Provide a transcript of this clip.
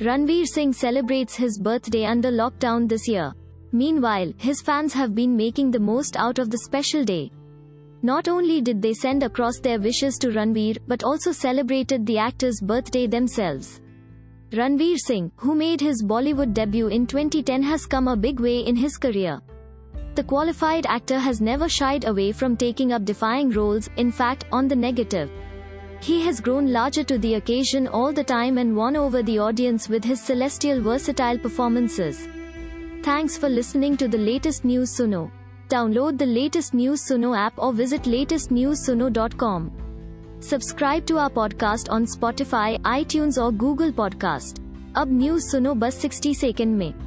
Ranveer Singh celebrates his birthday under lockdown this year. Meanwhile, his fans have been making the most out of the special day. Not only did they send across their wishes to Ranveer, but also celebrated the actor's birthday themselves. Ranveer Singh, who made his Bollywood debut in 2010 has come a big way in his career. The qualified actor has never shied away from taking up defying roles, in fact, on the negative. He has grown larger to the occasion all the time and won over the audience with his celestial versatile performances. Thanks for listening to the latest news Suno. Download the latest news Suno app or visit latestnewsuno.com. Subscribe to our podcast on Spotify I और Google podcast अब news सुनो बस 60 second में